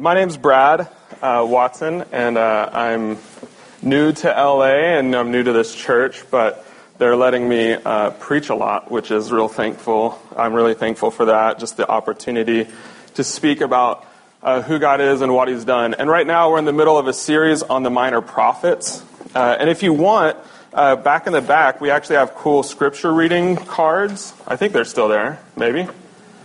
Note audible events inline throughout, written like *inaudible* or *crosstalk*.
My name's Brad uh, Watson, and uh, I'm new to LA and I'm new to this church, but they're letting me uh, preach a lot, which is real thankful. I'm really thankful for that, just the opportunity to speak about uh, who God is and what He's done. And right now we're in the middle of a series on the minor prophets. Uh, and if you want, uh, back in the back, we actually have cool scripture reading cards. I think they're still there, maybe.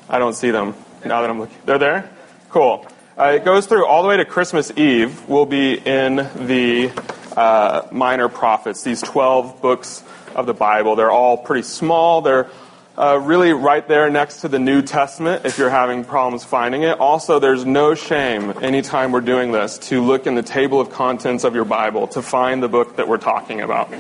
I don't see them now that I'm looking. They're there? Cool. Uh, it goes through all the way to Christmas Eve. We'll be in the uh, minor prophets, these 12 books of the Bible. They're all pretty small. They're uh, really right there next to the New Testament if you're having problems finding it. Also, there's no shame anytime we're doing this to look in the table of contents of your Bible to find the book that we're talking about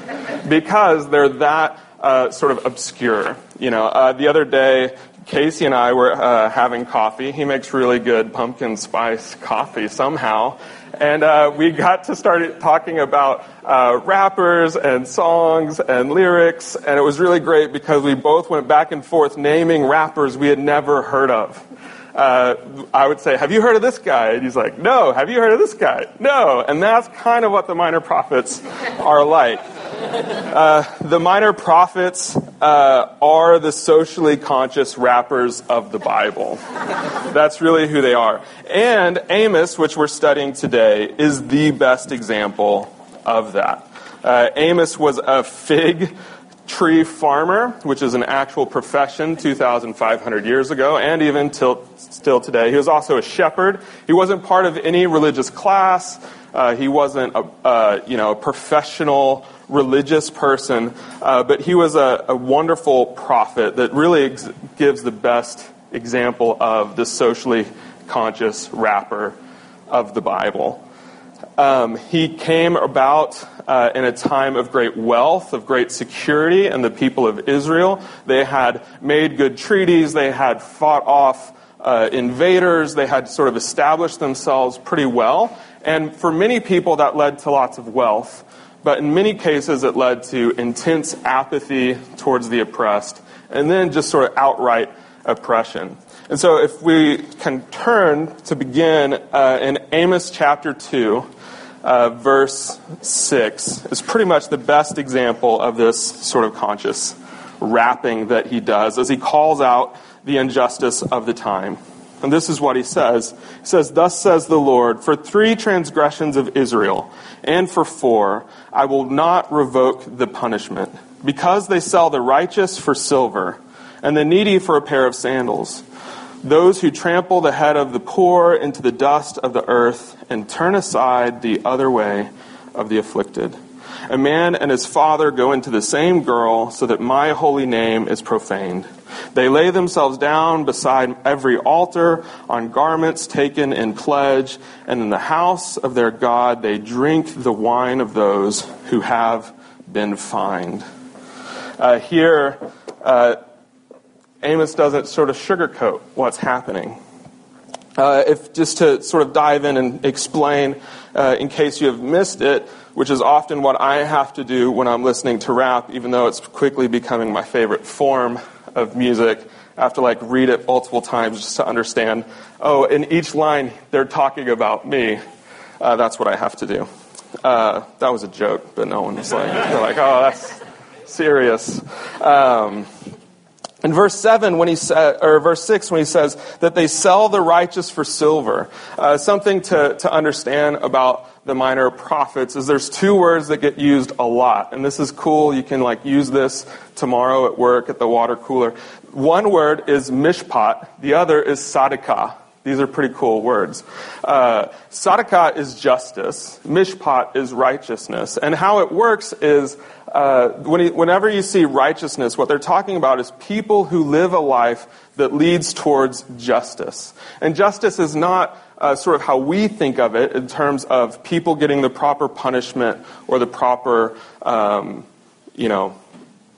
because they're that uh, sort of obscure. You know, uh, the other day, Casey and I were uh, having coffee. He makes really good pumpkin spice coffee somehow. And uh, we got to start talking about uh, rappers and songs and lyrics. And it was really great because we both went back and forth naming rappers we had never heard of. Uh, I would say, Have you heard of this guy? And he's like, No. Have you heard of this guy? No. And that's kind of what the minor prophets are like. Uh, the minor prophets uh, are the socially conscious rappers of the Bible. That's really who they are. And Amos, which we're studying today, is the best example of that. Uh, Amos was a fig tree farmer, which is an actual profession 2,500 years ago, and even till, still today. He was also a shepherd. He wasn't part of any religious class. Uh, he wasn't a, uh, you know, a professional religious person, uh, but he was a, a, wonderful prophet that really ex- gives the best example of the socially conscious rapper of the Bible. Um, he came about uh, in a time of great wealth, of great security, and the people of Israel. They had made good treaties, they had fought off uh, invaders, they had sort of established themselves pretty well. And for many people, that led to lots of wealth. But in many cases, it led to intense apathy towards the oppressed, and then just sort of outright oppression. And so, if we can turn to begin uh, in Amos chapter 2, uh, verse 6, is pretty much the best example of this sort of conscious rapping that he does as he calls out the injustice of the time. And this is what he says. He says, Thus says the Lord, for three transgressions of Israel, and for four, I will not revoke the punishment, because they sell the righteous for silver, and the needy for a pair of sandals. Those who trample the head of the poor into the dust of the earth, and turn aside the other way of the afflicted. A man and his father go into the same girl, so that my holy name is profaned. They lay themselves down beside every altar on garments taken in pledge, and in the house of their God they drink the wine of those who have been fined. Uh, here, uh, Amos doesn't sort of sugarcoat what's happening. Uh, if just to sort of dive in and explain, uh, in case you have missed it, which is often what I have to do when I'm listening to rap, even though it's quickly becoming my favorite form of music. I have to like read it multiple times just to understand. Oh, in each line they're talking about me. Uh, that's what I have to do. Uh, that was a joke, but no one was like, they're like, oh, that's serious. Um, in verse 7, when he sa- or verse 6, when he says that they sell the righteous for silver, uh, something to, to understand about the minor prophets is there's two words that get used a lot. And this is cool. You can like use this tomorrow at work at the water cooler. One word is mishpat. The other is sadaqah. These are pretty cool words. Uh, is justice. Mishpat is righteousness. And how it works is uh, when he, whenever you see righteousness, what they're talking about is people who live a life that leads towards justice. And justice is not uh, sort of how we think of it in terms of people getting the proper punishment or the proper, um, you know,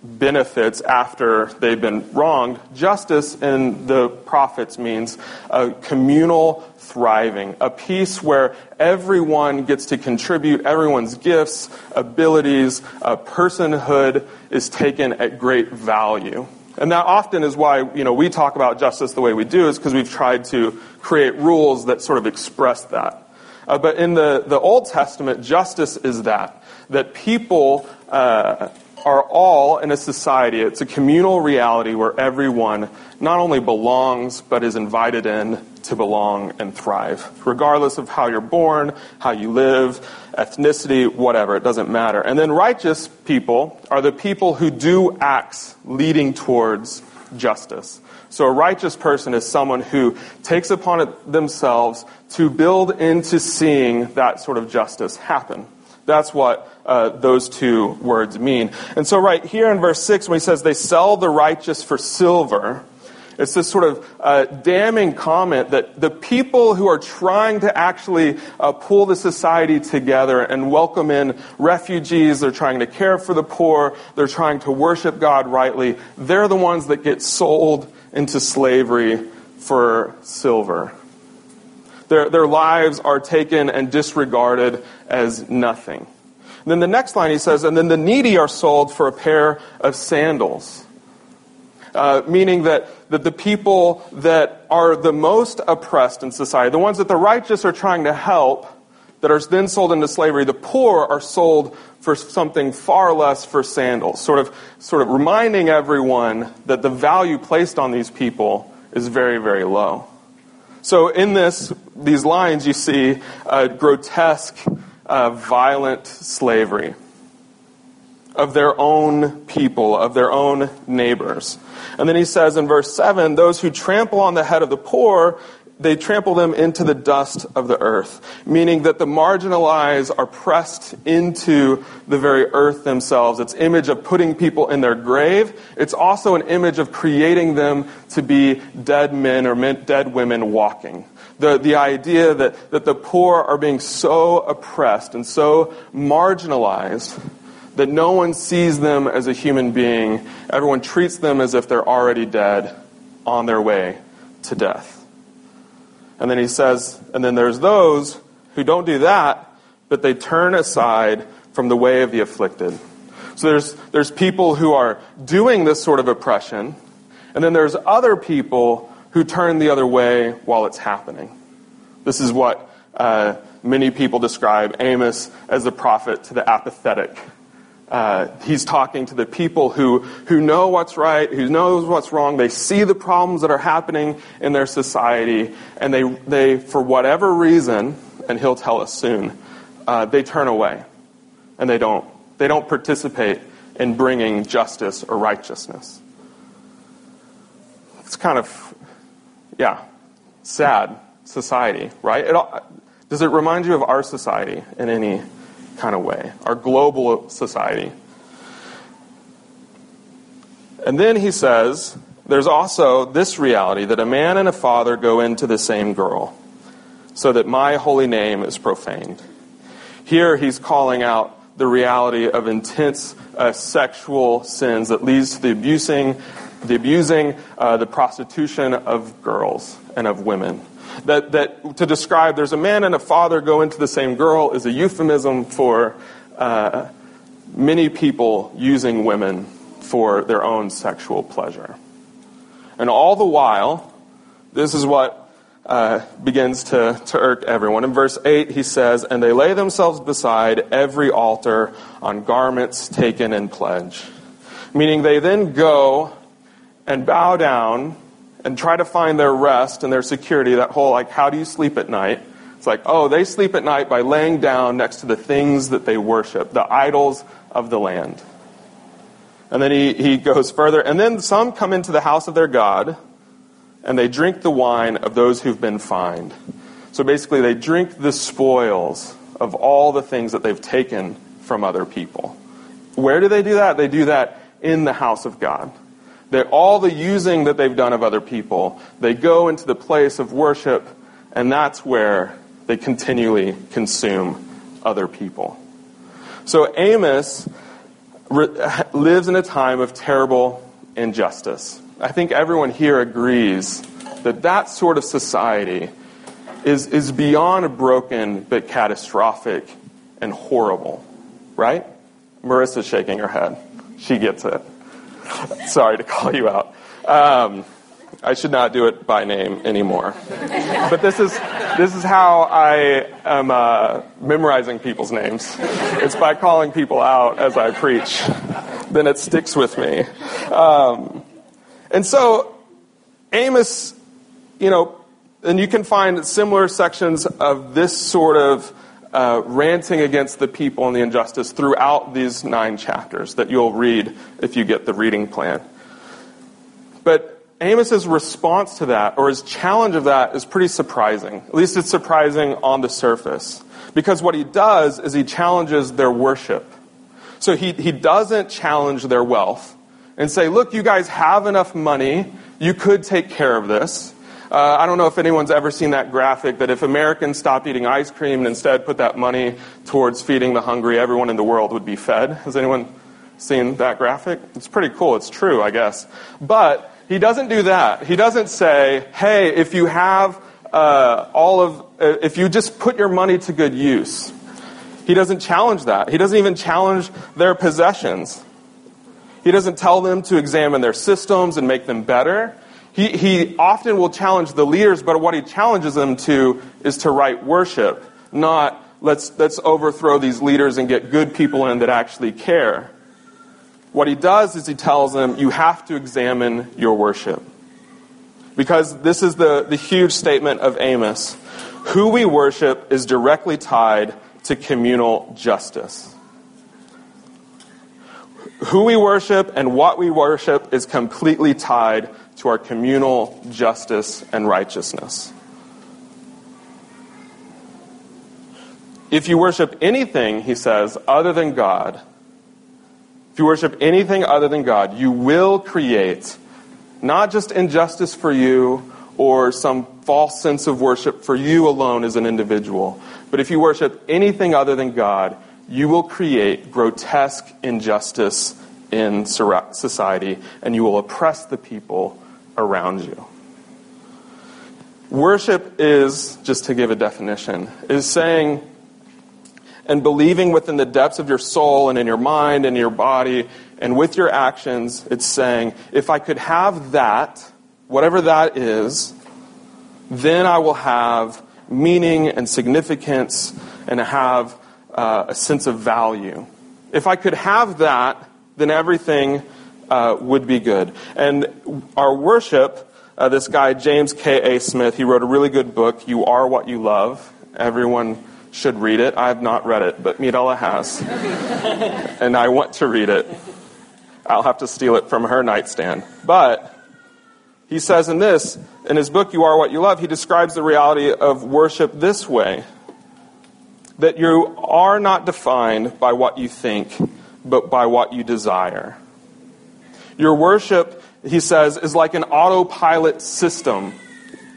benefits after they've been wronged. Justice in the prophets means a communal thriving, a peace where everyone gets to contribute, everyone's gifts, abilities, uh, personhood is taken at great value. And that often is why you know, we talk about justice the way we do, is because we've tried to create rules that sort of express that. Uh, but in the, the Old Testament, justice is that. That people uh, are all in a society, it's a communal reality where everyone not only belongs, but is invited in to belong and thrive, regardless of how you're born, how you live, ethnicity, whatever, it doesn't matter. And then righteous people are the people who do acts leading towards justice. So a righteous person is someone who takes upon themselves to build into seeing that sort of justice happen. That's what uh, those two words mean. And so, right here in verse 6, when he says they sell the righteous for silver, it's this sort of uh, damning comment that the people who are trying to actually uh, pull the society together and welcome in refugees, they're trying to care for the poor, they're trying to worship God rightly, they're the ones that get sold into slavery for silver. Their, their lives are taken and disregarded as nothing. And then the next line he says, and then the needy are sold for a pair of sandals. Uh, meaning that, that the people that are the most oppressed in society, the ones that the righteous are trying to help, that are then sold into slavery, the poor are sold for something far less for sandals. Sort of, sort of reminding everyone that the value placed on these people is very, very low. So in this, these lines, you see a grotesque, uh, violent slavery of their own people, of their own neighbors. And then he says in verse 7 those who trample on the head of the poor they trample them into the dust of the earth, meaning that the marginalized are pressed into the very earth themselves. It's image of putting people in their grave. It's also an image of creating them to be dead men or dead women walking. The, the idea that, that the poor are being so oppressed and so marginalized that no one sees them as a human being. Everyone treats them as if they're already dead on their way to death. And then he says, and then there's those who don't do that, but they turn aside from the way of the afflicted. So there's, there's people who are doing this sort of oppression, and then there's other people who turn the other way while it's happening. This is what uh, many people describe Amos as the prophet to the apathetic. Uh, he's talking to the people who, who know what's right, who knows what's wrong. They see the problems that are happening in their society, and they, they for whatever reason, and he'll tell us soon, uh, they turn away, and they don't they don't participate in bringing justice or righteousness. It's kind of, yeah, sad society, right? It, does it remind you of our society in any kind of way, our global society. And then he says, there's also this reality that a man and a father go into the same girl, so that my holy name is profaned. Here he's calling out the reality of intense uh, sexual sins that leads to the abusing, the abusing, uh, the prostitution of girls and of women that, that to describe there's a man and a father go into the same girl is a euphemism for uh, many people using women for their own sexual pleasure. And all the while, this is what uh, begins to, to irk everyone. In verse 8, he says, And they lay themselves beside every altar on garments taken in pledge. Meaning they then go and bow down and try to find their rest and their security, that whole, like, how do you sleep at night? It's like, oh, they sleep at night by laying down next to the things that they worship, the idols of the land. And then he, he goes further. And then some come into the house of their God, and they drink the wine of those who've been fined. So basically, they drink the spoils of all the things that they've taken from other people. Where do they do that? They do that in the house of God that all the using that they've done of other people, they go into the place of worship, and that's where they continually consume other people. So Amos re- lives in a time of terrible injustice. I think everyone here agrees that that sort of society is, is beyond broken but catastrophic and horrible, right? Marissa's shaking her head. She gets it. *laughs* Sorry to call you out. Um, I should not do it by name anymore. But this is, this is how I am uh, memorizing people's names. It's by calling people out as I preach. Then it sticks with me. Um, and so, Amos, you know, and you can find similar sections of this sort of uh, ranting against the people and the injustice throughout these nine chapters that you'll read if you get the reading plan. But Amos's response to that, or his challenge of that, is pretty surprising. At least it's surprising on the surface. Because what he does is he challenges their worship. So he, he doesn't challenge their wealth and say, look, you guys have enough money, you could take care of this. Uh, I don't know if anyone's ever seen that graphic that if Americans stopped eating ice cream and instead put that money towards feeding the hungry, everyone in the world would be fed. Has anyone seen that graphic? It's pretty cool. It's true, I guess. But he doesn't do that. He doesn't say, hey, if you have uh, all of, uh, if you just put your money to good use. He doesn't challenge that. He doesn't even challenge their possessions. He doesn't tell them to examine their systems and make them better. He, he often will challenge the leaders, but what he challenges them to is to right worship, not let's, let's overthrow these leaders and get good people in that actually care. What he does is he tells them, you have to examine your worship. Because this is the, the huge statement of Amos. Who we worship is directly tied to communal justice. Who we worship and what we worship is completely tied to our communal justice and righteousness. If you worship anything, he says, other than God, if you worship anything other than God, you will create not just injustice for you or some false sense of worship for you alone as an individual, but if you worship anything other than God, you will create grotesque injustice in society and you will oppress the people around you. Worship is, just to give a definition, is saying, and believing within the depths of your soul and in your mind and your body and with your actions, it's saying, if I could have that, whatever that is, then I will have meaning and significance and have uh, a sense of value. If I could have that, then everything uh, would be good. And our worship, uh, this guy, James K.A. Smith, he wrote a really good book, You Are What You Love. Everyone should read it. I have not read it, but Mirella has. *laughs* and I want to read it. I'll have to steal it from her nightstand. But he says in this, in his book, You Are What You Love, he describes the reality of worship this way that you are not defined by what you think, but by what you desire. Your worship, he says, is like an autopilot system.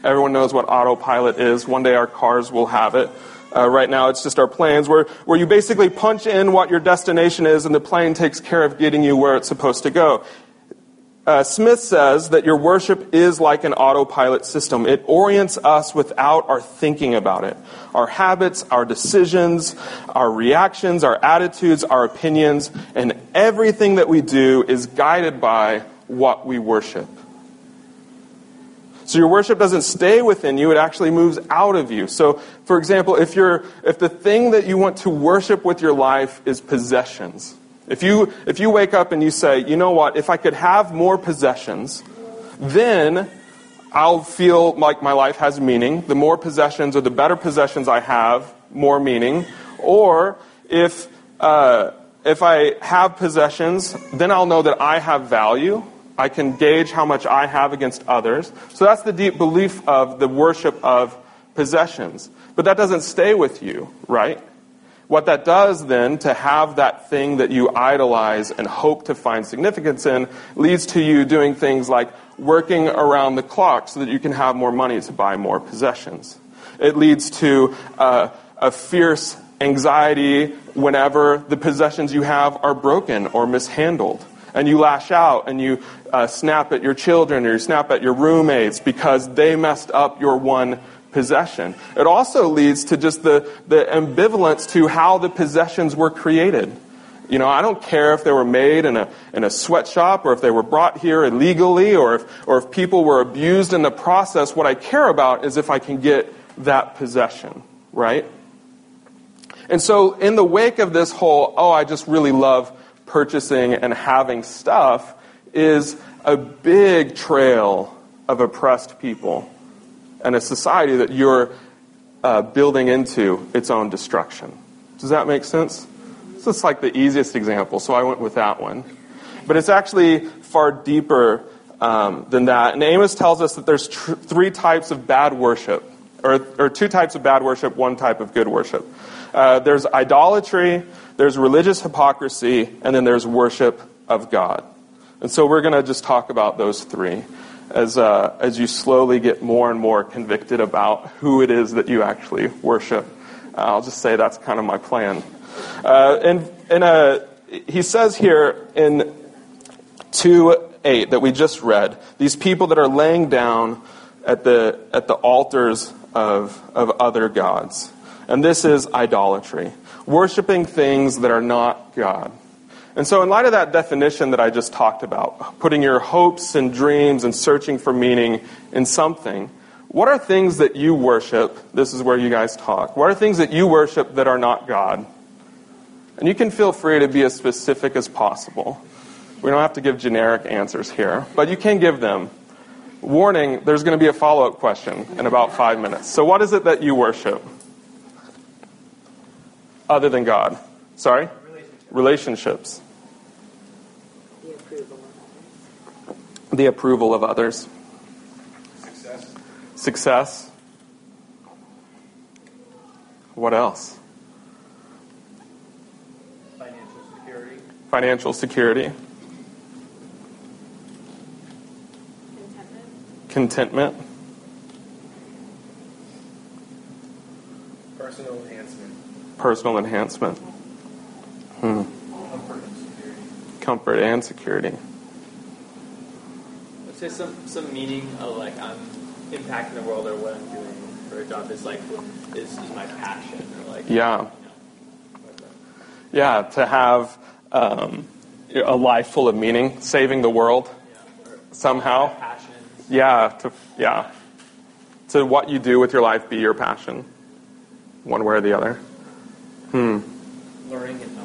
Everyone knows what autopilot is. One day our cars will have it. Uh, right now, it's just our planes, where, where you basically punch in what your destination is and the plane takes care of getting you where it's supposed to go. Uh, Smith says that your worship is like an autopilot system. It orients us without our thinking about it. Our habits, our decisions, our reactions, our attitudes, our opinions, and everything that we do is guided by what we worship. So your worship doesn't stay within you, it actually moves out of you. So, for example, if, you're, if the thing that you want to worship with your life is possessions, if you, if you wake up and you say, you know what, if I could have more possessions, then I'll feel like my life has meaning. The more possessions or the better possessions I have, more meaning. Or if, uh, if I have possessions, then I'll know that I have value I can gauge how much I have against others. So that's the deep belief of the worship of possessions. But that doesn't stay with you, right? What that does then, to have that thing that you idolize and hope to find significance in, leads to you doing things like working around the clock so that you can have more money to buy more possessions. It leads to uh, a fierce anxiety whenever the possessions you have are broken or mishandled and you lash out and you uh, snap at your children or you snap at your roommates because they messed up your one possession. It also leads to just the, the ambivalence to how the possessions were created. You know, I don't care if they were made in a, in a sweatshop or if they were brought here illegally or if, or if people were abused in the process. What I care about is if I can get that possession, right? And so, in the wake of this whole, oh, I just really love purchasing and having stuff, is a big trail of oppressed people and a society that you're uh, building into its own destruction. Does that make sense? So it's like the easiest example, so I went with that one. But it's actually far deeper um, than that. And Amos tells us that there's tr- three types of bad worship, or, or two types of bad worship, one type of good worship. Uh, there's idolatry, there's religious hypocrisy, and then there's worship of God. And so we're going to just talk about those three as, uh, as you slowly get more and more convicted about who it is that you actually worship. Uh, I'll just say that's kind of my plan. Uh, and and uh, he says here in 2 8 that we just read, these people that are laying down at the, at the altars of, of other gods. And this is idolatry, worshiping things that are not God. And so, in light of that definition that I just talked about, putting your hopes and dreams and searching for meaning in something, what are things that you worship? This is where you guys talk. What are things that you worship that are not God? And you can feel free to be as specific as possible. We don't have to give generic answers here, but you can give them. Warning, there's going to be a follow up question in about five minutes. So, what is it that you worship? Other than God? Sorry? Relationships. The approval of others. Success. Success. What else? Financial security. Financial security. Contentment. Contentment. Personal enhancement. Personal enhancement. Hmm. Comfort and security. Comfort and security. Let's say some some meaning of like I'm impacting the world or what I'm doing for a job is like is, is my passion or like Yeah. you know. Yeah, to have um, a life full of meaning, saving the world yeah. Somehow. Yeah, to yeah, to what you do with your life be your passion, one way or the other. Hmm. learning and.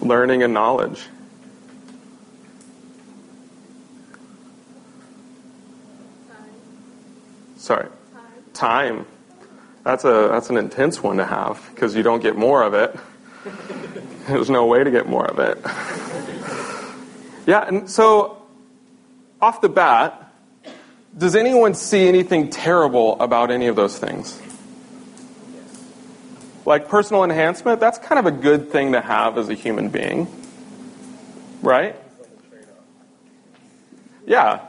Learning and knowledge. Sorry, Time. That's a that's an intense one to have because you don't get more of it. *laughs* There's no way to get more of it. *laughs* yeah, and so off the bat, does anyone see anything terrible about any of those things? Like personal enhancement, that's kind of a good thing to have as a human being. Right? Yeah.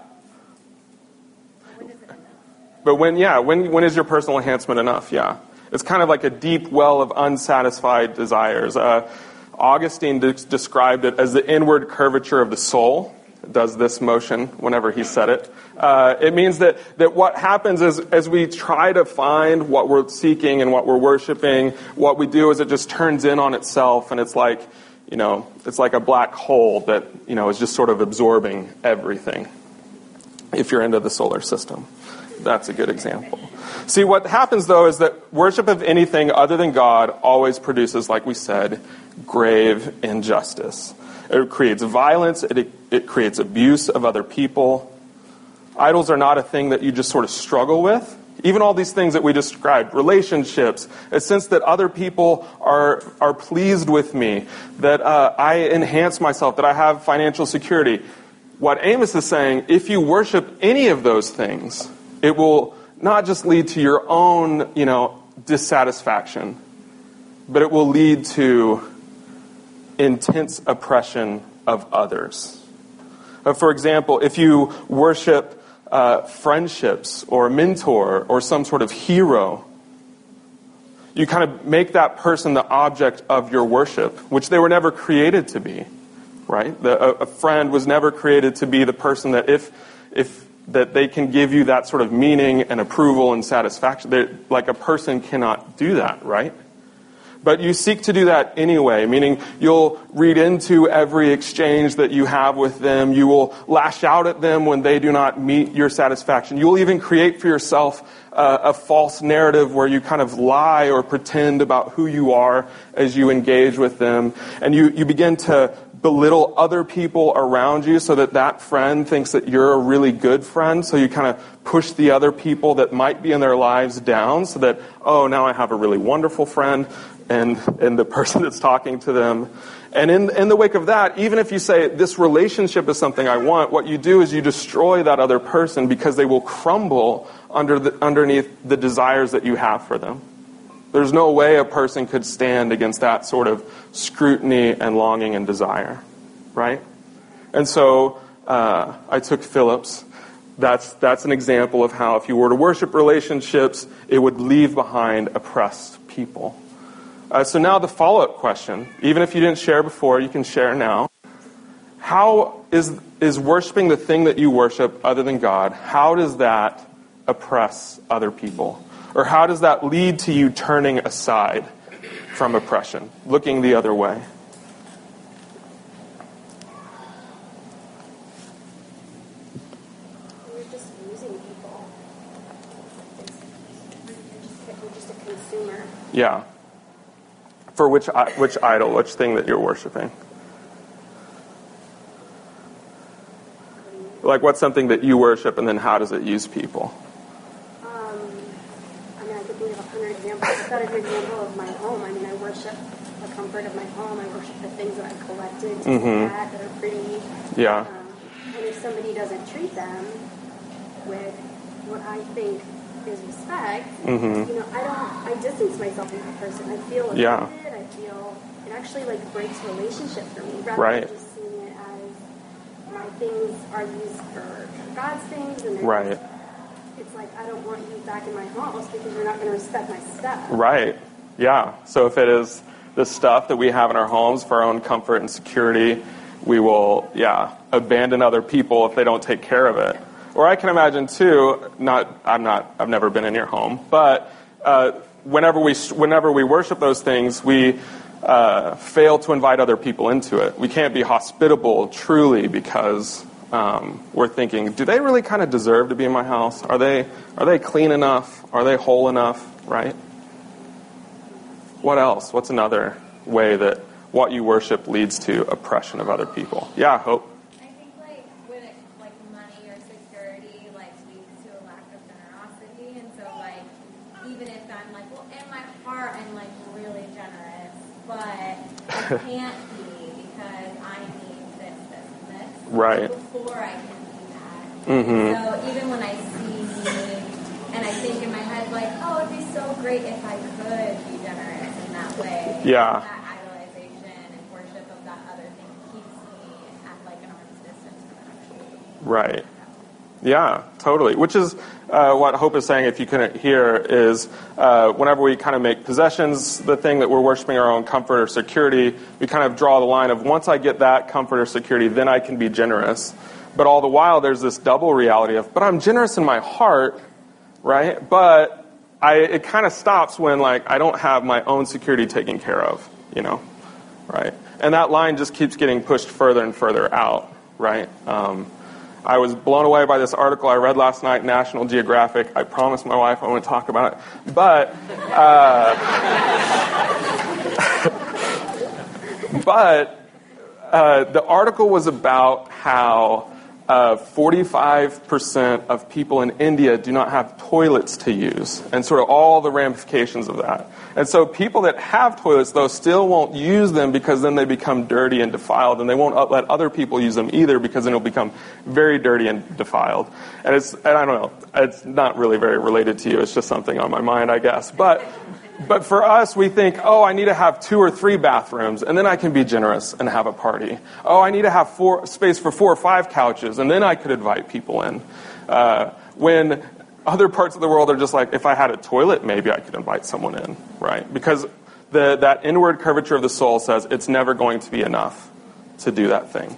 But when, yeah, when, when is your personal enhancement enough? Yeah. It's kind of like a deep well of unsatisfied desires. Uh, Augustine de- described it as the inward curvature of the soul. Does this motion whenever he said it. Uh, it means that, that what happens is as we try to find what we're seeking and what we're worshiping, what we do is it just turns in on itself and it's like, you know, it's like a black hole that, you know, is just sort of absorbing everything if you're into the solar system. That's a good example. See, what happens though is that worship of anything other than God always produces, like we said, grave injustice. It creates violence, it, it creates abuse of other people. Idols are not a thing that you just sort of struggle with. Even all these things that we described, relationships, a sense that other people are, are pleased with me, that uh, I enhance myself, that I have financial security. What Amos is saying, if you worship any of those things, it will not just lead to your own, you know, dissatisfaction, but it will lead to intense oppression of others. Uh, for example, if you worship uh, friendships or a mentor or some sort of hero, you kind of make that person the object of your worship, which they were never created to be, right? The, a, a friend was never created to be the person that if, if that they can give you that sort of meaning and approval and satisfaction. Like a person cannot do that, right? But you seek to do that anyway, meaning you'll read into every exchange that you have with them. You will lash out at them when they do not meet your satisfaction. You will even create for yourself uh, a false narrative where you kind of lie or pretend about who you are as you engage with them. And you, you begin to belittle other people around you so that that friend thinks that you're a really good friend. So you kind of push the other people that might be in their lives down so that, oh, now I have a really wonderful friend and, and the person that's talking to them. And in, in the wake of that, even if you say, this relationship is something I want, what you do is you destroy that other person because they will crumble under the, underneath the desires that you have for them. There's no way a person could stand against that sort of scrutiny and longing and desire, right? And so uh, I took Phillips. That's, that's an example of how, if you were to worship relationships, it would leave behind oppressed people. Uh, so now the follow up question, even if you didn't share before, you can share now. How is, is worshiping the thing that you worship other than God, how does that oppress other people? Or how does that lead to you turning aside from oppression, looking the other way? You're just using people. It's, you're, just, you're just a consumer. Yeah. For which, which idol, which thing that you're worshiping? Like, what's something that you worship, and then how does it use people? Um, I mean, I could think of a hundred examples. I've got a good example of my home. I mean, I worship the comfort of my home. I worship the things that I've collected to Mhm. look at that are pretty. Yeah. Um, and if somebody doesn't treat them with what I think is respect, Mhm. you know, I don't. I distance myself from that person. I feel offended. Yeah. I feel it actually like breaks relationship for me rather Right. than just seeing it as my things are used for God's things and Right. just it's like I don't want you back in my house because you're not going to respect my stuff. Right. Yeah. So if it is the stuff that we have in our homes for our own comfort and security, we will, yeah, abandon other people if they don't take care of it. Or I can imagine too. Not, I'm not. I've never been in your home, but uh, whenever we whenever we worship those things, we uh, fail to invite other people into it. We can't be hospitable truly because um, we're thinking, do they really kind of deserve to be in my house? Are they are they clean enough? Are they whole enough? Right? What else? What's another way that what you worship leads to oppression of other people? Yeah, Hope. I think like when it like money or security like leads to a lack of generosity, and so like even if I'm like, well, in my heart I'm like really generous, but I *laughs* can't be because I need this, this, and this. Right. Before I can do that. Mhm. So even when I see and I think in my head like, oh, it'd be so great if I could be generous in that way. Yeah. That idolization and worship of that other thing keeps me at like an arm's distance from actually. Right. Yeah, totally. Which is uh, what Hope is saying, if you couldn't hear, is uh, whenever we kind of make possessions the thing that we're worshiping our own comfort or security, we kind of draw the line of once I get that comfort or security, then I can be generous. But all the while, there's this double reality of, but I'm generous in my heart, right? But I, it kind of stops when like I don't have my own security taken care of, you know, right? And that line just keeps getting pushed further and further out, right? Um, I was blown away by this article I read last night, National Geographic. I promised my wife I wouldn't talk about it, but uh, *laughs* but uh, the article was about how uh, 45% of people in India do not have toilets to use, and sort of all the ramifications of that. And so, people that have toilets, though, still won't use them because then they become dirty and defiled, and they won't let other people use them either because then it'll become very dirty and defiled. And it's, and I don't know, it's not really very related to you. It's just something on my mind, I guess. But but for us, we think, oh, I need to have two or three bathrooms, and then I can be generous and have a party. Oh, I need to have four, space for four or five couches, and then I could invite people in. Uh, when other parts of the world are just like, if I had a toilet, maybe I could invite someone in, right? Because the, that inward curvature of the soul says it's never going to be enough to do that thing.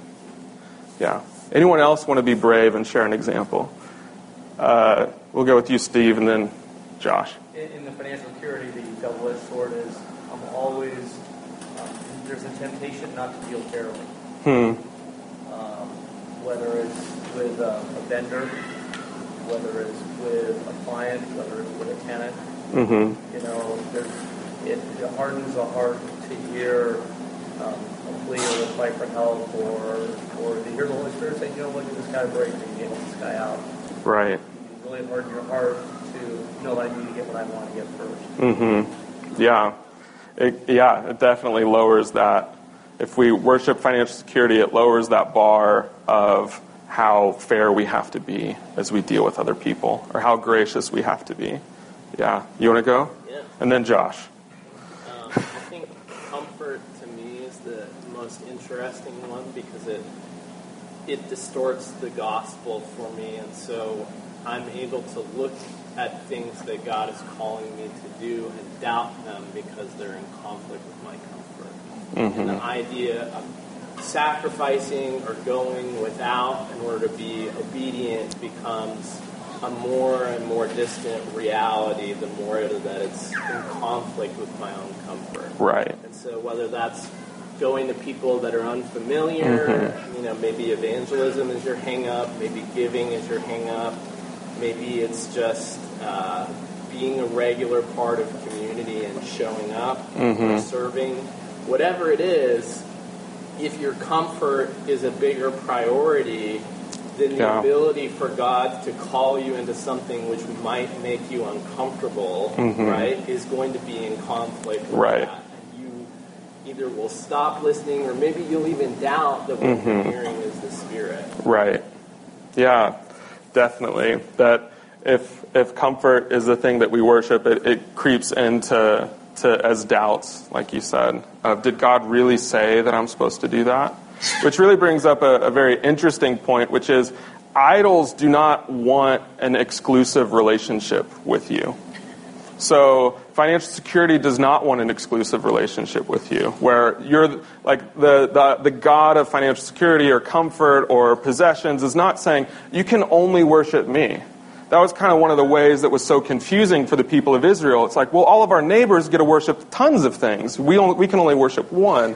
Yeah. Anyone else want to be brave and share an example? Uh, we'll go with you, Steve, and then Josh. In, the financial security, the double-edged sword is I'm always, um, there's a temptation not to deal fairly. Hmm. Um, whether it's with uh, a vendor, whether it's with a client, whether it's with a tenant. Mm-hmm. You know, there's, it, it hardens the heart to hear um, a plea or a fight for help or, or to hear the Holy Spirit say, you know, look at this guy break and get this guy out. Right. It really harden your heart know that I need to get what I want to get first. Mm-hmm. Yeah. It, yeah, it definitely lowers that. If we worship financial security, it lowers that bar of how fair we have to be as we deal with other people, or how gracious we have to be. Yeah. You want to go? Yeah. And then Josh. Um, I think comfort to me is the most interesting one because it it distorts the gospel for me, and so I'm able to look at things that God is calling me to do and doubt them because they're in conflict with my comfort. And the mm-hmm. idea of sacrificing or going without in order to be obedient becomes a more and more distant reality the more that it's in conflict with my own comfort. Right. And so whether that's going to people that are unfamiliar, mm-hmm. you know, maybe evangelism is your hang up, maybe giving is your hang up, maybe it's just uh, being a regular part of community and showing up, mm-hmm. or serving, whatever it is, if your comfort is a bigger priority, than the Yeah. ability for God to call you into something which might make you uncomfortable, mm-hmm. right, is going to be in conflict with Right. that. You either will stop listening or maybe you'll even doubt that what you're mm-hmm. hearing is the Spirit. Right. Yeah, definitely. That if if comfort is the thing that we worship, it, it creeps into to as doubts, like you said. Of did God really say that I'm supposed to do that? Which really brings up a, a very interesting point, which is idols do not want an exclusive relationship with you. So financial security does not want an exclusive relationship with you, where you're like the, the, the God of financial security or comfort or possessions is not saying you can only worship me. That was kind of one of the ways that was so confusing for the people of Israel. It's like, well, all of our neighbors get to worship tons of things. We, only, we can only worship one.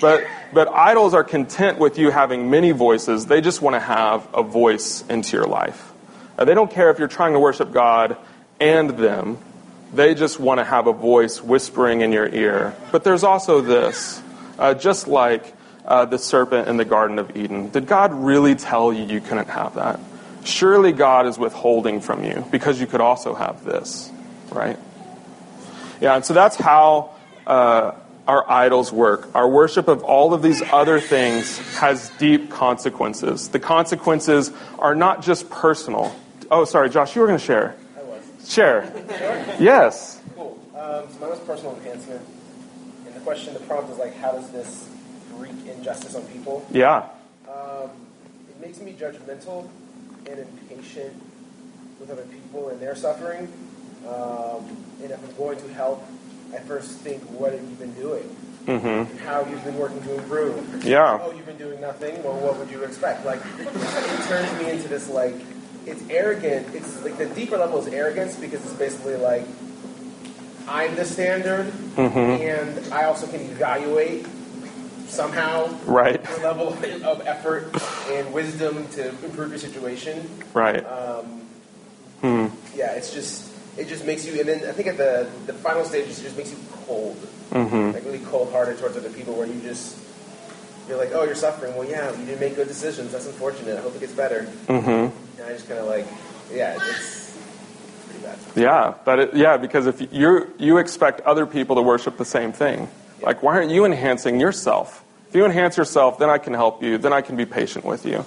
But, but idols are content with you having many voices. They just want to have a voice into your life. Uh, they don't care if you're trying to worship God and them. They just want to have a voice whispering in your ear. But there's also this, uh, just like uh, the serpent in the Garden of Eden. Did God really tell you you couldn't have that? Surely God is withholding from you because you could also have this, right? Yeah, and so that's how uh, our idols work. Our worship of all of these other things has deep consequences. The consequences are not just personal. Oh, sorry, Josh, you were going to share. Was. Share. Yes. Cool. Um, so mine was personal enhancement. And the question, the prompt is like, how does this wreak injustice on people? Yeah. Um, it makes me judgmental and impatient with other people and their suffering. Um, and if I'm going to help, I first think, what have you been doing? Mm-hmm. How you've been working to improve. Yeah. Oh, you've been doing nothing? Well, what would you expect? Like, it turns me into this, like, it's arrogant. It's like the deeper level is arrogance because it's basically like, I'm the standard, Mm-hmm. and I also can evaluate somehow Right. your level of effort and wisdom to improve your situation. Right. Um, Hmm. yeah, it's just it just makes you, and then I think at the the final stage, it just makes you cold, Mm-hmm. like really cold hearted towards other people, where you just you're like, oh, you're suffering. Well, yeah, you didn't make good decisions. That's unfortunate. I hope it gets better. Mm-hmm. I just kind of like, yeah, it's pretty bad. Yeah, but it, yeah, because if you you expect other people to worship the same thing, like why aren't you enhancing yourself? If you enhance yourself, then I can help you. Then I can be patient with you.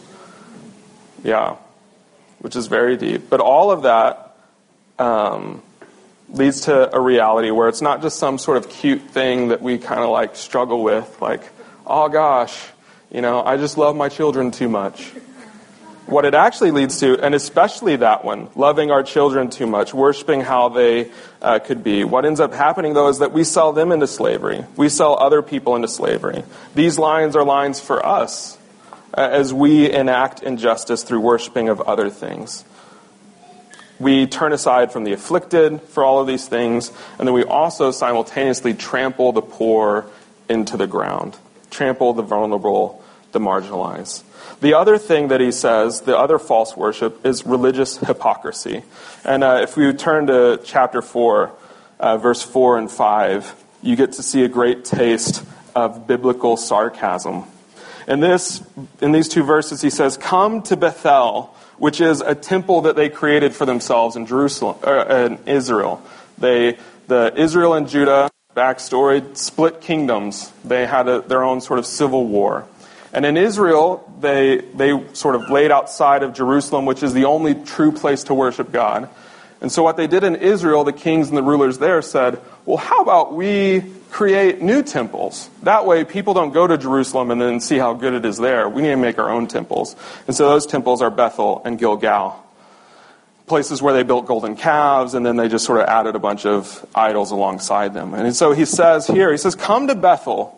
Yeah, which is very deep. But all of that um, leads to a reality where it's not just some sort of cute thing that we kind of like struggle with, like, oh gosh, you know, I just love my children too much what it actually leads to, and especially that one, loving our children too much, worshiping how they uh, could be. What ends up happening, though, is that we sell them into slavery. We sell other people into slavery. These lines are lines for us uh, as we enact injustice through worshiping of other things. We turn aside from the afflicted for all of these things, and then we also simultaneously trample the poor into the ground, trample the vulnerable, the marginalized. The other thing that he says, the other false worship, is religious hypocrisy. And uh, if we turn to chapter 4, uh, verse 4 and 5, you get to see a great taste of biblical sarcasm. In, this, in these two verses, he says, Come to Bethel, which is a temple that they created for themselves in Jerusalem, uh, in Israel. They, the Israel and Judah backstory split kingdoms. They had a, their own sort of civil war. And in Israel, they, they sort of laid outside of Jerusalem, which is the only true place to worship God. And so, what they did in Israel, the kings and the rulers there said, well, how about we create new temples? That way, people don't go to Jerusalem and then see how good it is there. We need to make our own temples. And so, those temples are Bethel and Gilgal. Places where they built golden calves, and then they just sort of added a bunch of idols alongside them. And so, he says here, he says, Come to Bethel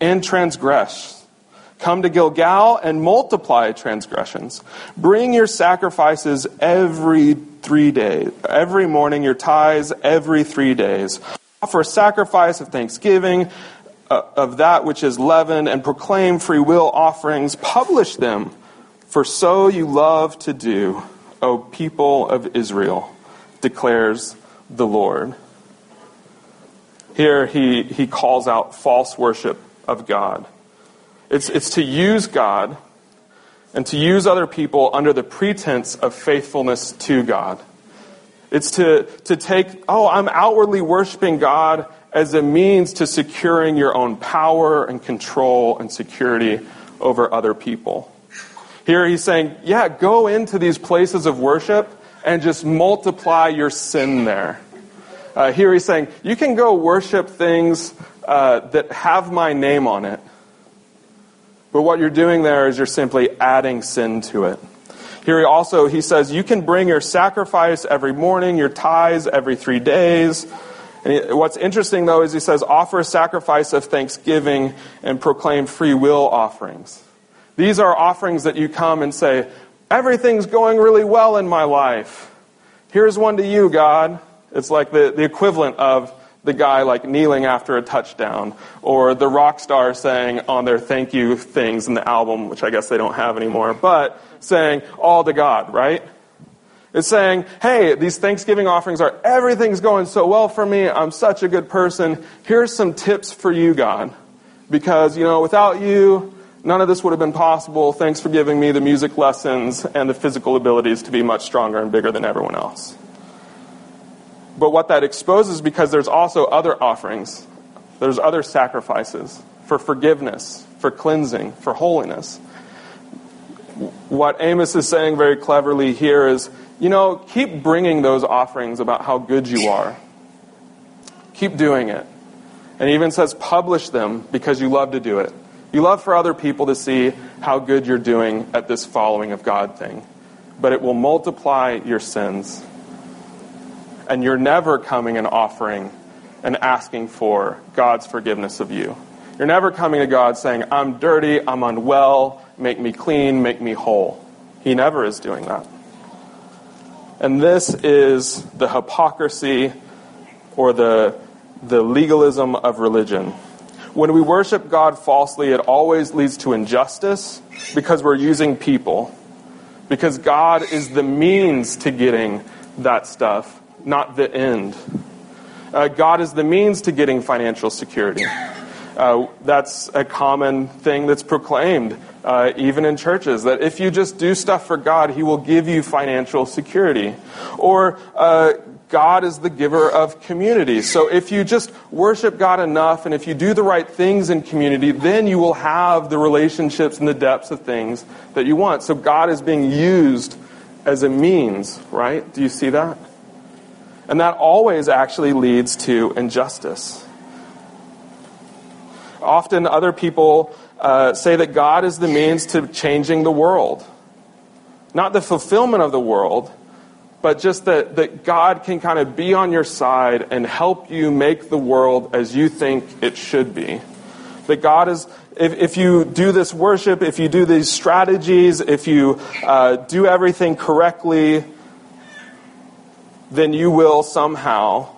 and transgress Come to Gilgal and multiply transgressions. Bring your sacrifices every three days, every morning, your tithes every three days. Offer a sacrifice of thanksgiving uh, of that which is leavened, and proclaim free will offerings. Publish them, for so you love to do, O people of Israel, declares the Lord. Here he, he calls out false worship of God. It's, it's to use God and to use other people under the pretense of faithfulness to God. It's to, to take, oh, I'm outwardly worshiping God as a means to securing your own power and control and security over other people. Here he's saying, yeah, go into these places of worship and just multiply your sin there. Uh, here he's saying, you can go worship things uh, that have my name on it but what you're doing there is you're simply adding sin to it. Here he also he says you can bring your sacrifice every morning, your tithes every three days. And what's interesting though is he says offer a sacrifice of thanksgiving and proclaim free will offerings. These are offerings that you come and say, everything's going really well in my life. Here's one to you, God. It's like the, the equivalent of the guy like kneeling after a touchdown, or the rock star saying on their thank you things in the album, which I guess they don't have anymore, but saying all to God, right? It's saying, hey, these Thanksgiving offerings are everything's going so well for me. I'm such a good person. Here's some tips for you, God. Because, you know, without you, none of this would have been possible. Thanks for giving me the music lessons and the physical abilities to be much stronger and bigger than everyone else. But what that exposes, because there's also other offerings, there's other sacrifices for forgiveness, for cleansing, for holiness. What Amos is saying very cleverly here is, you know, keep bringing those offerings about how good you are. Keep doing it. And he even says, publish them because you love to do it. You love for other people to see how good you're doing at this following of God thing. But it will multiply your sins and you're never coming and offering and asking for God's forgiveness of you. You're never coming to God saying, I'm dirty, I'm unwell, make me clean, make me whole. He never is doing that. And this is the hypocrisy or the, the legalism of religion. When we worship God falsely, it always leads to injustice because we're using people. Because God is the means to getting that stuff not the end. Uh, God is the means to getting financial security. Uh, that's a common thing that's proclaimed, uh, even in churches, that if you just do stuff for God, He will give you financial security. Or uh, God is the giver of community. So if you just worship God enough and if you do the right things in community, then you will have the relationships and the depths of things that you want. So God is being used as a means, right? Do you see that? And that always actually leads to injustice. Often, other people uh, say that God is the means to changing the world. Not the fulfillment of the world, but just that, that God can kind of be on your side and help you make the world as you think it should be. That God is, if, if you do this worship, if you do these strategies, if you uh, do everything correctly, then you will somehow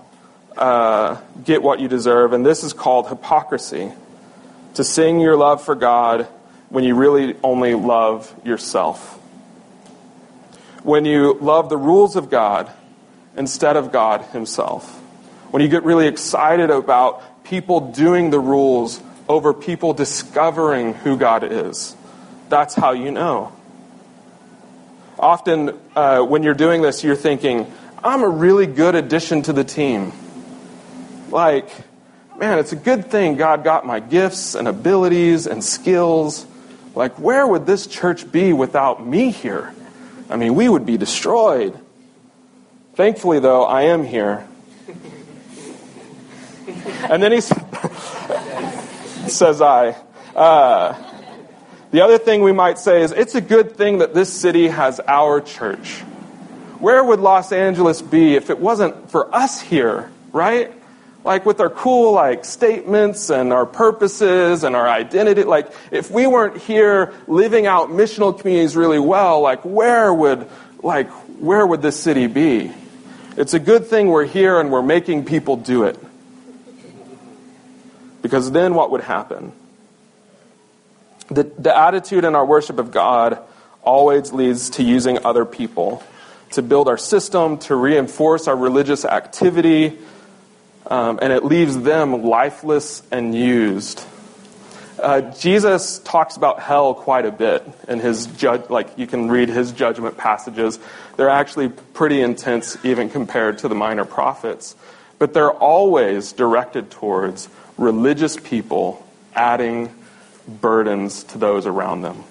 uh, get what you deserve. And this is called hypocrisy to sing your love for God when you really only love yourself. When you love the rules of God instead of God Himself. When you get really excited about people doing the rules over people discovering who God is. That's how you know. Often, uh, when you're doing this, you're thinking, I'm a really good addition to the team. Like, man, it's a good thing God got my gifts and abilities and skills. Like, where would this church be without me here? I mean, we would be destroyed. Thankfully, though, I am here. And then he *laughs* says, I. Uh, the other thing we might say is it's a good thing that this city has our church. Where would Los Angeles be if it wasn't for us here, right? Like with our cool like statements and our purposes and our identity, like if we weren't here living out missional communities really well, like where would like where would this city be? It's a good thing we're here and we're making people do it. Because then what would happen? The, the attitude in our worship of God always leads to using other people to build our system, to reinforce our religious activity, um, and it leaves them lifeless and used. Uh, Jesus talks about hell quite a bit in his. Like you can read his judgment passages; they're actually pretty intense, even compared to the minor prophets. But they're always directed towards religious people adding burdens to those around them.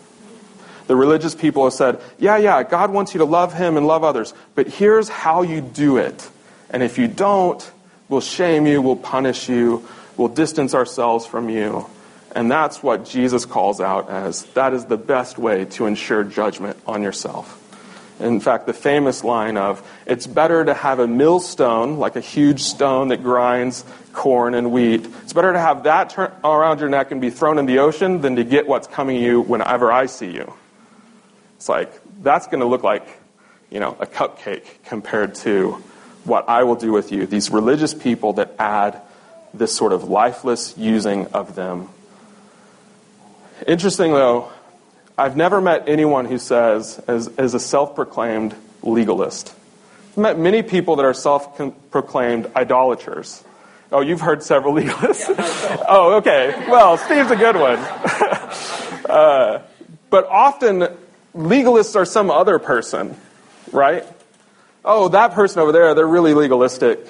The religious people have said, Yeah, yeah, God wants you to love Him and love others, but here's how you do it. And if you don't, we'll shame you, we'll punish you, we'll distance ourselves from you. And that's what Jesus calls out as that is the best way to ensure judgment on yourself. In fact, the famous line of, it's better to have a millstone, like a huge stone that grinds corn and wheat. It's better to have that around your neck and be thrown in the ocean than to get what's coming you whenever I see you. It's like, that's going to look like, you know, a cupcake compared to what I will do with you. These religious people that add this sort of lifeless using of them. Interesting, though, I've never met anyone who says, as, as a self proclaimed legalist. I've met many people that are self proclaimed idolaters. Oh, you've heard several *laughs* legalists? oh, okay. Well, Steve's a good one. *laughs* uh, but often, legalists are some other person, right? Oh, that person over there, they're really legalistic.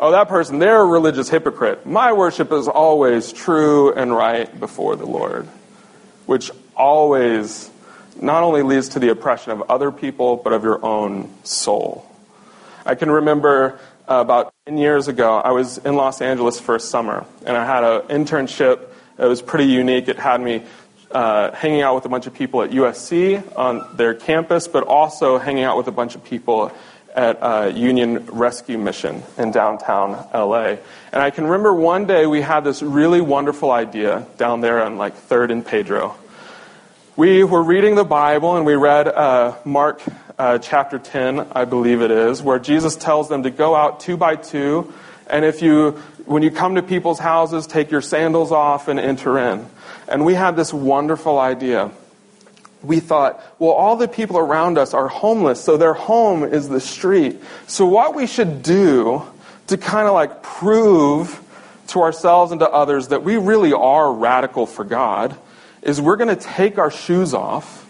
Oh, that person, they're a religious hypocrite. My worship is always true and right before the Lord, which always not only leads to the oppression of other people, but of your own soul. I can remember uh, about 10 years ago, I was in Los Angeles for a summer, and I had an internship. It was pretty unique. It had me uh, hanging out with a bunch of people at USC on their campus, but also hanging out with a bunch of people at uh, Union Rescue Mission in downtown LA. And I can remember one day we had this really wonderful idea down there on like 3rd and Pedro we were reading the Bible and we read uh, Mark uh, chapter 10, I believe it is, where Jesus tells them to go out two by two. And if you, when you come to people's houses, take your sandals off and enter in. And we had this wonderful idea. We thought, well, all the people around us are homeless, so their home is the street. So what we should do to kind of like prove to ourselves and to others that we really are radical for God is we're going to take our shoes off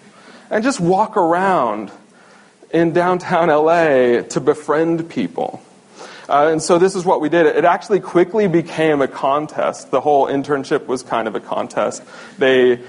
and just walk around in downtown LA to befriend people. Uh, and so this is what we did. It actually quickly became a contest. The whole internship was kind of a contest. They,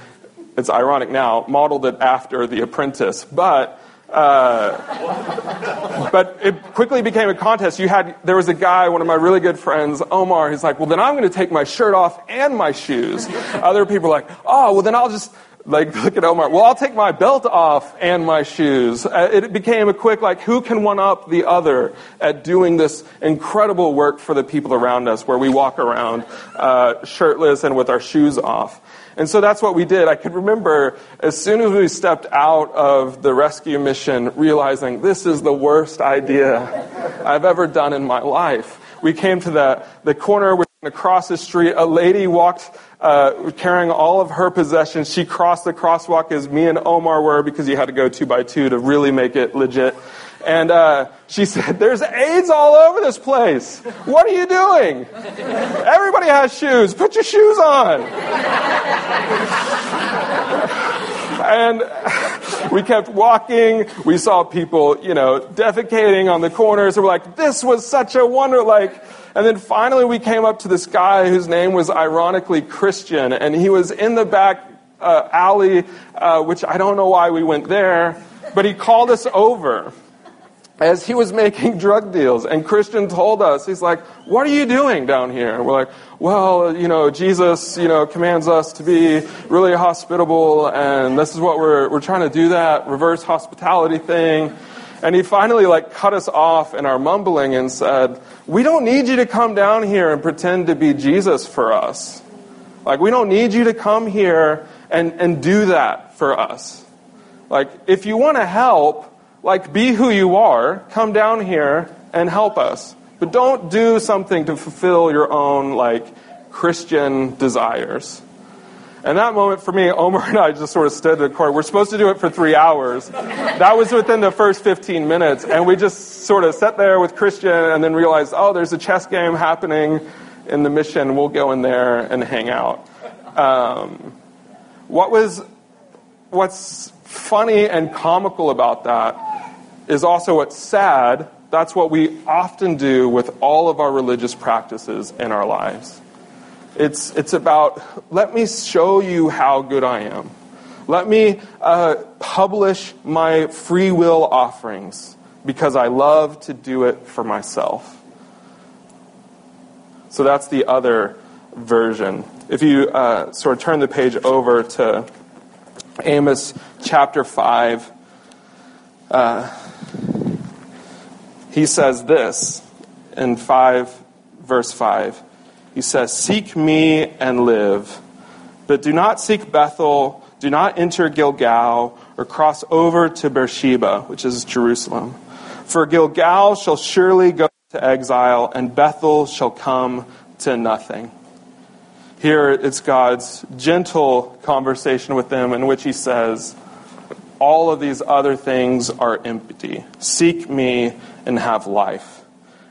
it's ironic now, modeled it after The Apprentice, but uh, but it quickly became a contest. You had there was a guy, one of my really good friends, Omar. He's like, well, then I'm going to take my shirt off and my shoes. Other people are like, oh, well, then I'll just like *laughs* look at Omar. Well, I'll take my belt off and my shoes. Uh, it became a quick like, who can one up the other at doing this incredible work for the people around us, where we walk around uh, shirtless and with our shoes off. And so that's what we did. I could remember as soon as we stepped out of the rescue mission, realizing this is the worst idea I've ever done in my life. We came to the, the corner, we're across the street. A lady walked uh, carrying all of her possessions. She crossed the crosswalk as me and Omar were because you had to go two by two to really make it legit. And uh, she *laughs* said, There's AIDS all over this place. What are you doing? Everybody has shoes. Put your shoes on. And we kept walking. We saw people, you know, defecating on the corners. And we're like, This was such a wonder. Like, and then finally we came up to this guy whose name was ironically Christian. And he was in the back uh, alley, uh, which I don't know why we went there. But he called us over as he was making *laughs* drug deals. And Christian told us, he's like, what are you doing down here? And we're like, well, you know, Jesus, you know, commands us to be really hospitable, and this is what we're, we're trying to do that reverse hospitality thing. And he finally, like, cut us off in our mumbling and said, we don't need you to come down here and pretend to be Jesus for us. Like, we don't need you to come here and, and do that for us. Like, if you want to help, like, be who you are, come down here and help us. But don't do something to fulfill your own, like, Christian desires. And that moment for me, *laughs* Omar and I just sort of stood in the corner. We're supposed to do it for three hours. That was within the first 15 minutes. And we just sort of sat there with Christian and then realized, oh, there's a chess game happening in the mission. We'll go in there and hang out. Um, what was, what's funny and comical about that is also what's sad. That's what we often do with all of our religious practices in our lives. It's, it's about, let me show you how good I am. Let me uh, publish my free will offerings because I love to do it for myself. So that's the other version. If you uh, sort of turn the page over to Amos chapter 5, uh, he says this in 5, verse 5. He says, Seek me and live, but do not seek Bethel, do not enter Gilgal, or cross over to Beersheba, which is Jerusalem. For Gilgal shall surely go to exile, and Bethel shall come to nothing. Here it's God's gentle conversation with them in which he says, All of these other things are empty. Seek me and have life.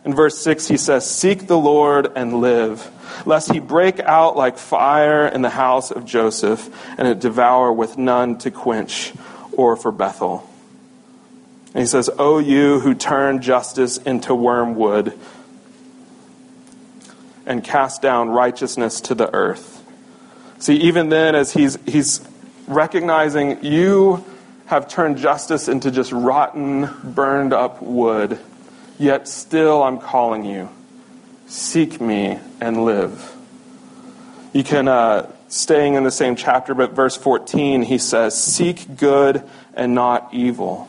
In verse 6, he says, Seek the Lord and live, lest he break out like fire in the house of Joseph, and it devour with none to quench or for Bethel. And he says, O you who turn justice into wormwood, and cast down righteousness to the earth. See, even then, as he's, he's recognizing you have turned justice into just rotten, burned up wood, yet still I'm calling you. Seek me and live. You can, uh, staying in the same chapter, but verse 14, he says, Seek good and not evil,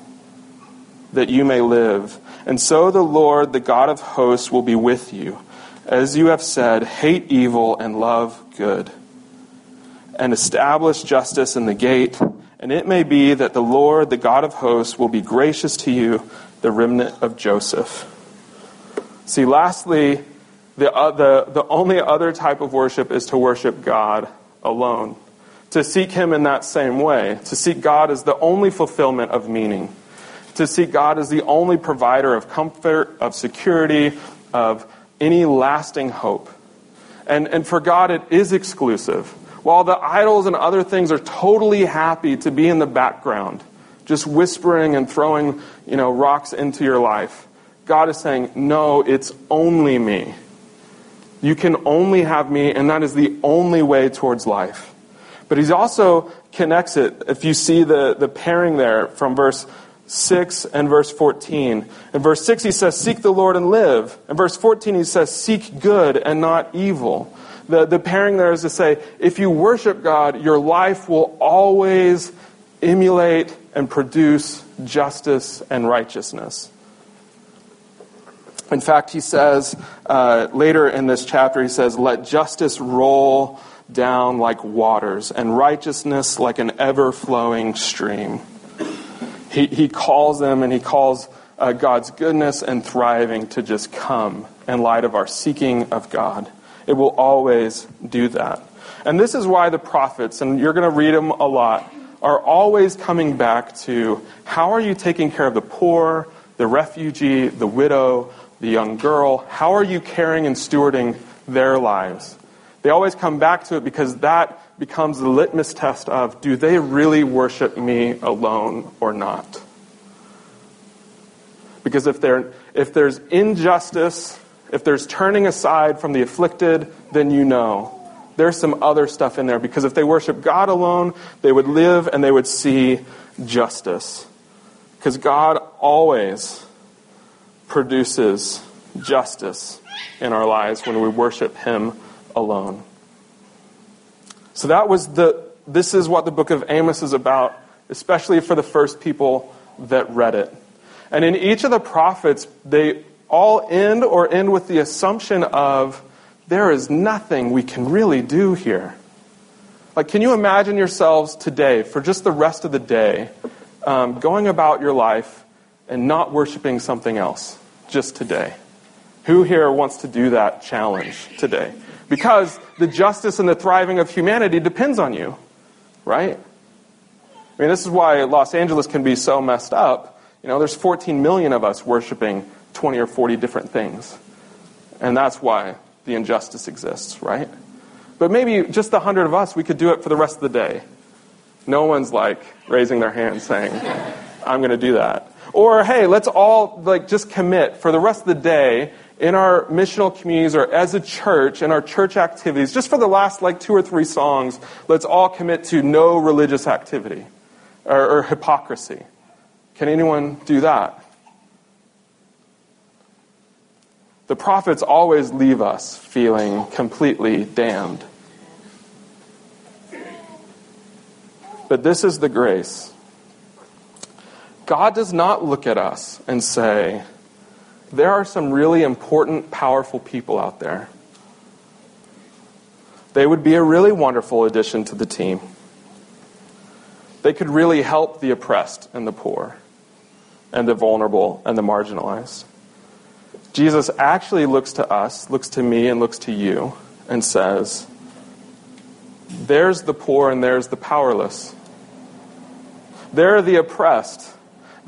that you may live. And so the Lord, the God of hosts, will be with you as you have said, hate evil and love good, and establish justice in the gate. And it may be that the Lord, the God of hosts, will be gracious to you, the remnant of Joseph. See, lastly, the, uh, the, the only other type of worship is to worship God alone. To seek Him in that same way. To seek God as the only fulfillment of meaning. To seek God as the only provider of comfort, of security, of any lasting hope. And, and for God, it is exclusive. While the idols and other things are totally happy to be in the background, just whispering and throwing you know, rocks into your life, God is saying, No, it's only me. You can only have me, and that is the only way towards life. But he also connects it. If you see the, the pairing there from verse 6 and verse 14. In verse 6, he says, Seek the Lord and live. In verse 14, he says, Seek good and not evil. The, the pairing there is to say, if you worship God, your life will always emulate and produce justice and righteousness. In fact, he says uh, later in this chapter, he says, Let justice roll down like waters, and righteousness like an ever flowing stream he, he calls them and he calls uh, God's goodness and thriving to just come in light of our seeking of God. It will always do that. And this is why the prophets, and you're going to read them a lot, are always coming back to how are you taking care of the poor, the refugee, the widow, the young girl? How are you caring and stewarding their lives? They always come back to it because that becomes the litmus test of do they really worship me alone or not? Because if, if there's injustice, if there's turning aside from the afflicted, then you know there's some other stuff in there. Because if they worship God alone, they would live and they would see justice. Because God always produces justice in our lives when we worship Him alone. So that was the, this is what the book of Amos is about, especially for the first people that read it. And in each of the prophets, they all end or end with the assumption of there is nothing we can really do here. Like, can you imagine yourselves today, for just the rest of the day, um, going about your life and not worshiping something else just today? Who here wants to do that challenge today? Because the justice and the thriving of humanity depends on you, right? I mean, this is why Los Angeles can be so messed up. You know, there's 14 million of us worshiping 20 or 40 different things. And that's why the injustice exists, right? But maybe just the hundred of us, we could do it for the rest of the day. No one's like raising their hand saying, *laughs* I'm going to do that. Or, hey, let's all like just commit for the rest of the day in our missional communities or as a church in our church activities, just for the last like two or three songs, let's all commit to no religious activity or, or hypocrisy. Can anyone do that? The prophets always leave us feeling completely damned. But this is the grace. God does not look at us and say, there are some really important, powerful people out there. They would be a really wonderful addition to the team. They could really help the oppressed and the poor, and the vulnerable and the marginalized. Jesus actually looks to us, looks to me, and looks to you, and says, There's the poor and there's the powerless. There are the oppressed.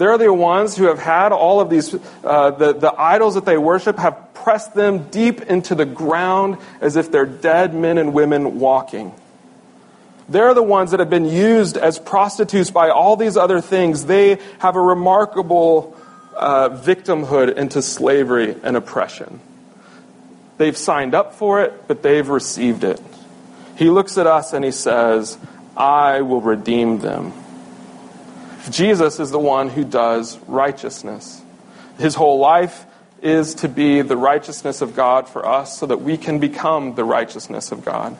There are the ones who have had all of these, uh, the, the idols that they worship have pressed them deep into the ground as if they're dead men and women walking. They're the ones that have been used as prostitutes by all these other things. They have a remarkable uh, victimhood into slavery and oppression. They've signed up for it, but they've received it. He looks at us and he says, I will redeem them. Jesus is the one who does righteousness. His whole life is to be the righteousness of God for us so that we can become the righteousness of God.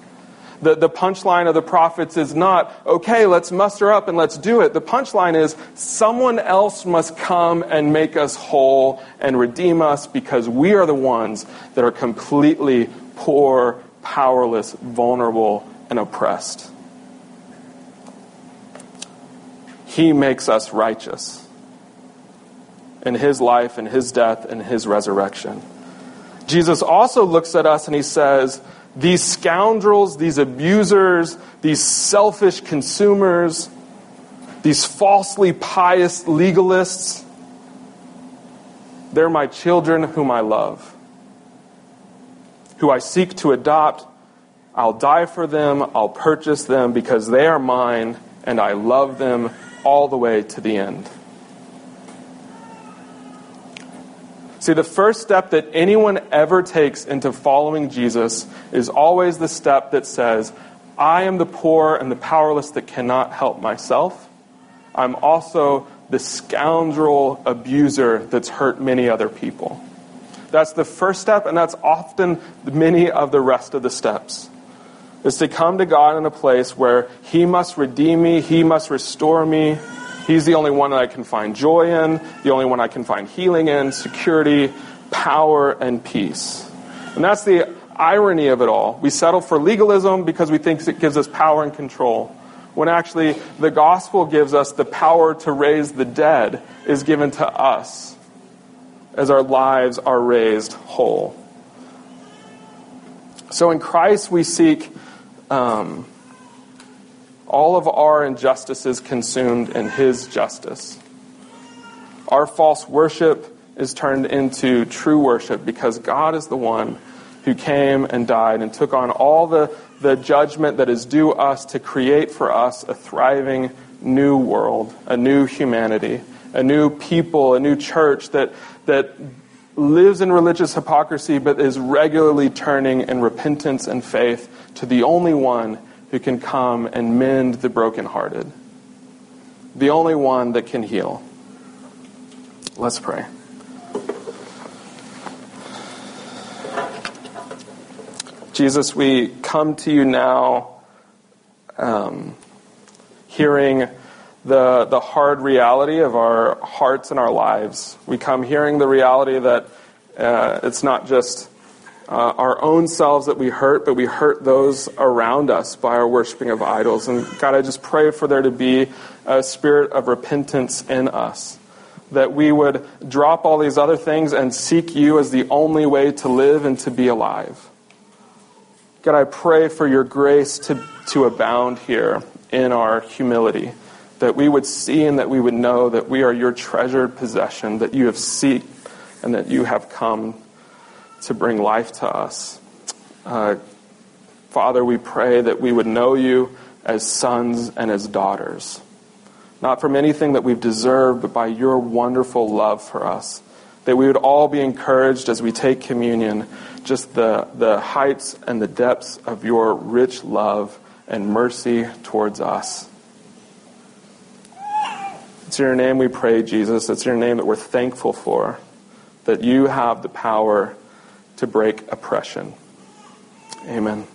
The, the punchline of the prophets is not, okay, let's muster up and let's do it. The punchline is, someone else must come and make us whole and redeem us because we are the ones that are completely poor, powerless, vulnerable, and oppressed. He makes us righteous in his life and his death and his resurrection. Jesus also looks at us and he says, these scoundrels, these abusers, these selfish consumers, these falsely pious legalists, they're my children whom I love, who I seek to adopt. I'll die for them, I'll purchase them because they are mine, and I love them all the way to the end. See, the first step that anyone ever takes into following Jesus is always the step that says, I am the poor and the powerless that cannot help myself. I'm also the scoundrel abuser that's hurt many other people. That's the first step, and that's often many of the rest of the steps. Is to come to God in a place where He must redeem me, He must restore me, He's the only one that I can find joy in, the only one I can find healing in, security, power, and peace. And that's the irony of it all. We settle for legalism because we think it gives us power and control. When actually the gospel gives us the power to raise the dead is given to us as our lives are raised whole. So in Christ, we seek um, all of our injustices consumed in His justice. Our false worship is turned into true worship because God is the one who came and died and took on all the, the judgment that is due us to create for us a thriving new world, a new humanity, a new people, a new church that, that lives in religious hypocrisy but is regularly turning in repentance and faith to the only one who can come and mend the brokenhearted, the only one that can heal. Let's pray. Jesus, we come to you now um, hearing the, the hard reality of our hearts and our lives. We come hearing the reality that uh, it's not just uh, our own selves that we hurt, but we hurt those around us by our worshiping of idols. And God, I just pray for there to be a spirit of repentance in us. That we would drop all these other things and seek you as the only way to live and to be alive. God, I pray for your grace to, to abound here in our humility. That we would see and that we would know that we are your treasured possession, that you have seeked and that you have come to bring life to us. Uh, Father, we pray that we would know you as sons and as daughters, not from anything that we've deserved, but by your wonderful love for us. That we would all be encouraged as we take communion, just the, the heights and the depths of your rich love and mercy towards us. It's in your name we pray, Jesus. It's your name that we're thankful for, that you have the power to break oppression. Amen.